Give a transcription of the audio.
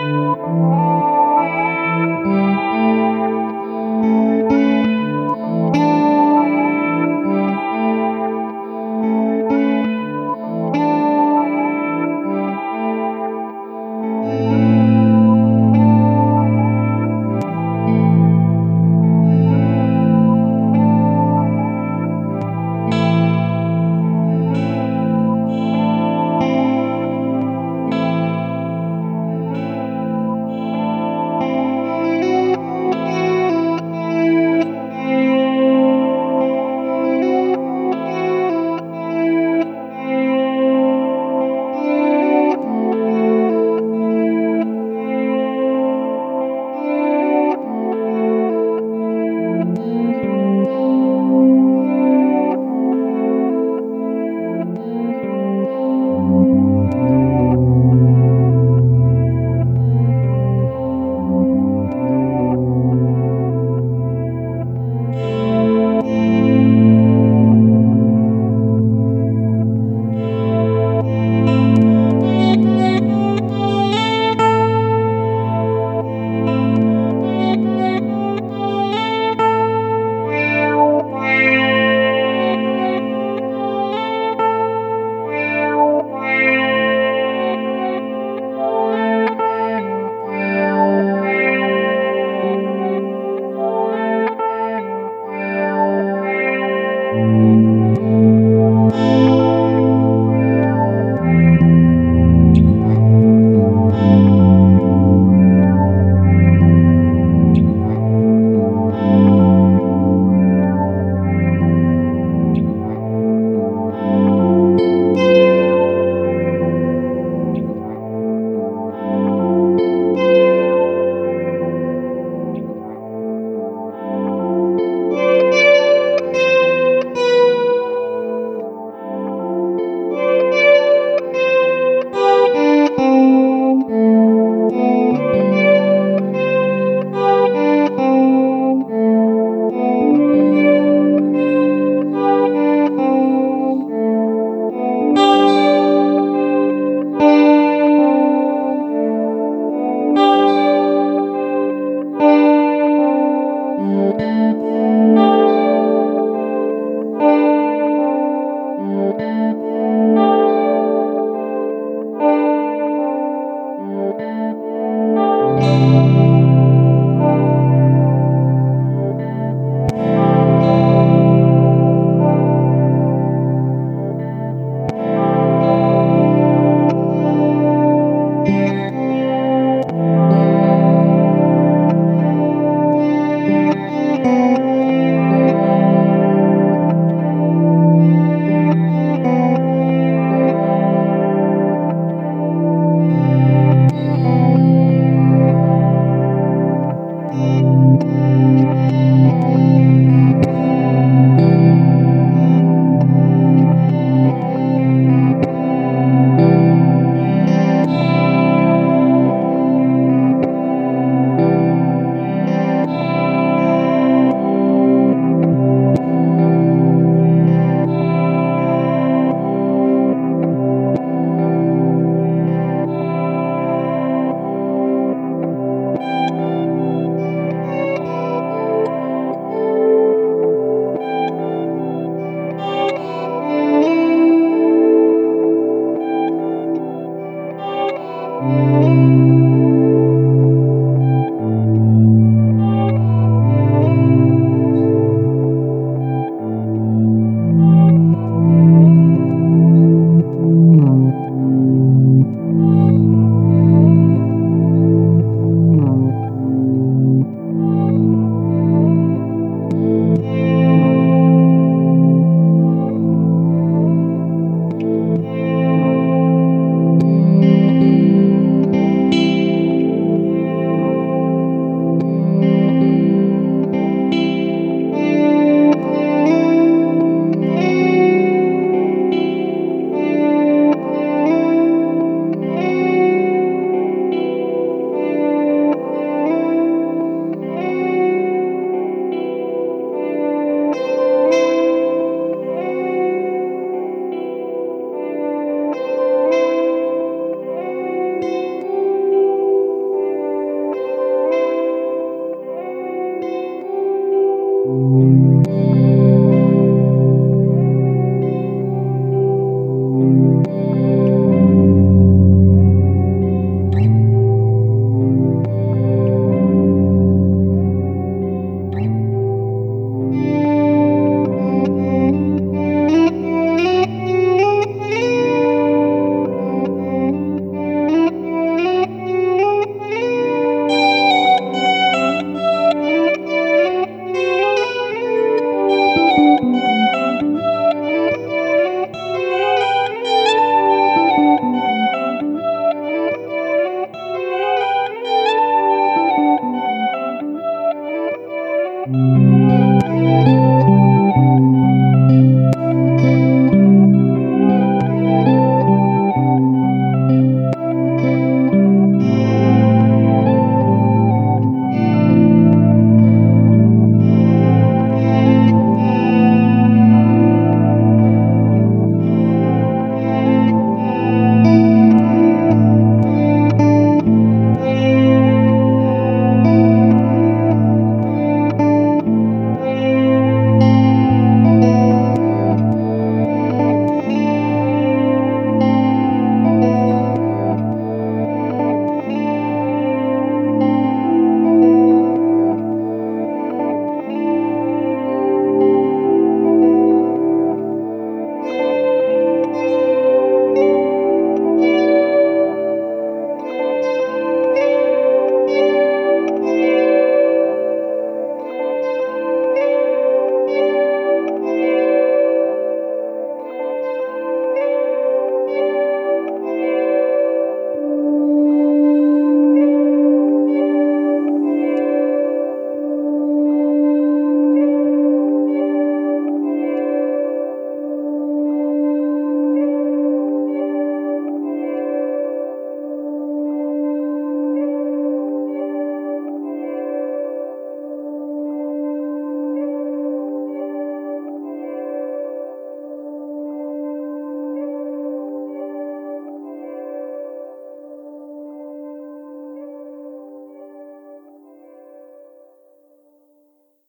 Música